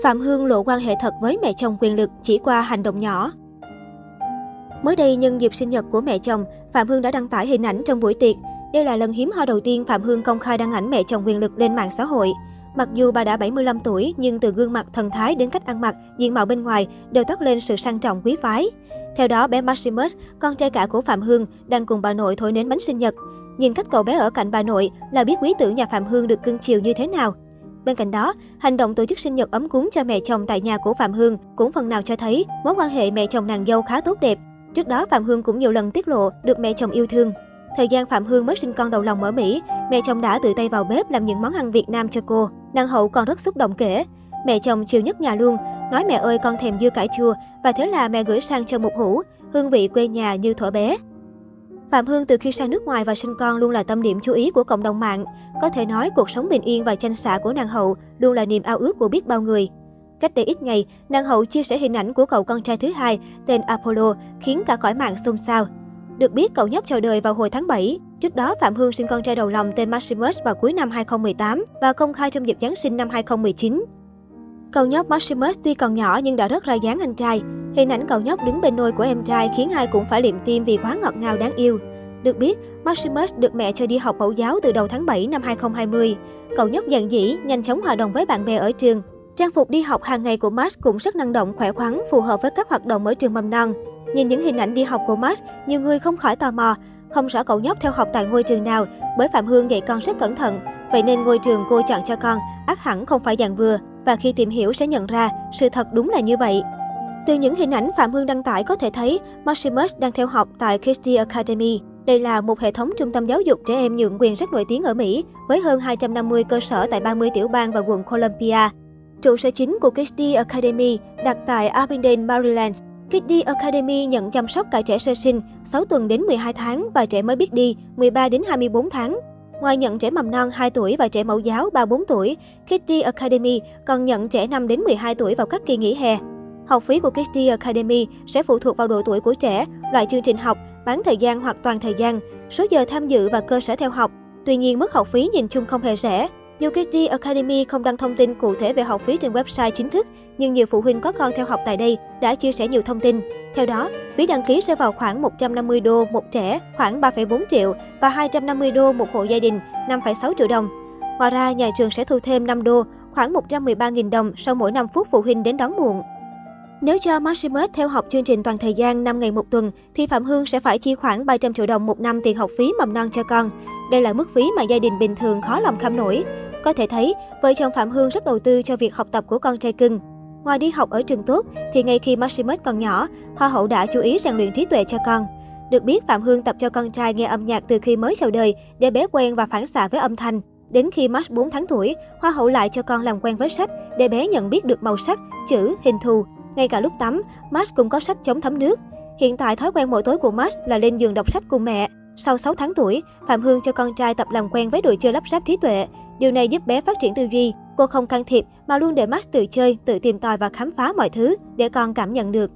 Phạm Hương lộ quan hệ thật với mẹ chồng quyền lực chỉ qua hành động nhỏ. Mới đây, nhân dịp sinh nhật của mẹ chồng, Phạm Hương đã đăng tải hình ảnh trong buổi tiệc. Đây là lần hiếm hoi đầu tiên Phạm Hương công khai đăng ảnh mẹ chồng quyền lực lên mạng xã hội. Mặc dù bà đã 75 tuổi, nhưng từ gương mặt thần thái đến cách ăn mặc, diện mạo bên ngoài đều toát lên sự sang trọng quý phái. Theo đó, bé Maximus, con trai cả của Phạm Hương, đang cùng bà nội thổi nến bánh sinh nhật. Nhìn cách cậu bé ở cạnh bà nội là biết quý tử nhà Phạm Hương được cưng chiều như thế nào. Bên cạnh đó, hành động tổ chức sinh nhật ấm cúng cho mẹ chồng tại nhà của Phạm Hương cũng phần nào cho thấy mối quan hệ mẹ chồng nàng dâu khá tốt đẹp. Trước đó, Phạm Hương cũng nhiều lần tiết lộ được mẹ chồng yêu thương. Thời gian Phạm Hương mới sinh con đầu lòng ở Mỹ, mẹ chồng đã tự tay vào bếp làm những món ăn Việt Nam cho cô. Nàng hậu còn rất xúc động kể. Mẹ chồng chiều nhất nhà luôn, nói mẹ ơi con thèm dưa cải chua và thế là mẹ gửi sang cho một hũ, hương vị quê nhà như thuở bé. Phạm Hương từ khi sang nước ngoài và sinh con luôn là tâm điểm chú ý của cộng đồng mạng. Có thể nói cuộc sống bình yên và chanh xả của nàng hậu luôn là niềm ao ước của biết bao người. Cách đây ít ngày, nàng hậu chia sẻ hình ảnh của cậu con trai thứ hai tên Apollo khiến cả cõi mạng xôn xao. Được biết cậu nhóc chào đời vào hồi tháng 7. Trước đó, Phạm Hương sinh con trai đầu lòng tên Maximus vào cuối năm 2018 và công khai trong dịp Giáng sinh năm 2019. Cậu nhóc Maximus tuy còn nhỏ nhưng đã rất ra dáng anh trai. Hình ảnh cậu nhóc đứng bên nôi của em trai khiến ai cũng phải liệm tim vì quá ngọt ngào đáng yêu. Được biết, Maximus được mẹ cho đi học mẫu giáo từ đầu tháng 7 năm 2020. Cậu nhóc dạn dĩ, nhanh chóng hòa đồng với bạn bè ở trường. Trang phục đi học hàng ngày của Max cũng rất năng động, khỏe khoắn, phù hợp với các hoạt động ở trường mầm non. Nhìn những hình ảnh đi học của Max, nhiều người không khỏi tò mò. Không rõ cậu nhóc theo học tại ngôi trường nào, bởi Phạm Hương dạy con rất cẩn thận. Vậy nên ngôi trường cô chọn cho con, ác hẳn không phải dạng vừa. Và khi tìm hiểu sẽ nhận ra, sự thật đúng là như vậy. Từ những hình ảnh Phạm Hương đăng tải có thể thấy, Maximus đang theo học tại Christie Academy. Đây là một hệ thống trung tâm giáo dục trẻ em nhượng quyền rất nổi tiếng ở Mỹ, với hơn 250 cơ sở tại 30 tiểu bang và quận Columbia. Trụ sở chính của Christie Academy đặt tại Avondale, Maryland. Christie Academy nhận chăm sóc cả trẻ sơ sinh 6 tuần đến 12 tháng và trẻ mới biết đi 13 đến 24 tháng. Ngoài nhận trẻ mầm non 2 tuổi và trẻ mẫu giáo 3-4 tuổi, Kitty Academy còn nhận trẻ 5 đến 12 tuổi vào các kỳ nghỉ hè. Học phí của Kitty Academy sẽ phụ thuộc vào độ tuổi của trẻ, loại chương trình học, bán thời gian hoặc toàn thời gian, số giờ tham dự và cơ sở theo học. Tuy nhiên, mức học phí nhìn chung không hề rẻ. Dù Kitty Academy không đăng thông tin cụ thể về học phí trên website chính thức, nhưng nhiều phụ huynh có con theo học tại đây đã chia sẻ nhiều thông tin. Theo đó, phí đăng ký sẽ vào khoảng 150 đô một trẻ, khoảng 3,4 triệu và 250 đô một hộ gia đình, 5,6 triệu đồng. Ngoài ra, nhà trường sẽ thu thêm 5 đô, khoảng 113.000 đồng sau mỗi 5 phút phụ huynh đến đón muộn. Nếu cho Maximus theo học chương trình toàn thời gian 5 ngày một tuần, thì Phạm Hương sẽ phải chi khoảng 300 triệu đồng một năm tiền học phí mầm non cho con. Đây là mức phí mà gia đình bình thường khó lòng kham nổi. Có thể thấy, vợ chồng Phạm Hương rất đầu tư cho việc học tập của con trai cưng. Ngoài đi học ở trường tốt, thì ngay khi Maximus còn nhỏ, Hoa hậu đã chú ý rèn luyện trí tuệ cho con. Được biết, Phạm Hương tập cho con trai nghe âm nhạc từ khi mới chào đời để bé quen và phản xạ với âm thanh. Đến khi Max 4 tháng tuổi, Hoa hậu lại cho con làm quen với sách để bé nhận biết được màu sắc, chữ, hình thù. Ngay cả lúc tắm, Max cũng có sách chống thấm nước. Hiện tại thói quen mỗi tối của Max là lên giường đọc sách cùng mẹ. Sau 6 tháng tuổi, Phạm Hương cho con trai tập làm quen với đồ chơi lắp ráp trí tuệ. Điều này giúp bé phát triển tư duy. Cô không can thiệp mà luôn để Max tự chơi, tự tìm tòi và khám phá mọi thứ để con cảm nhận được.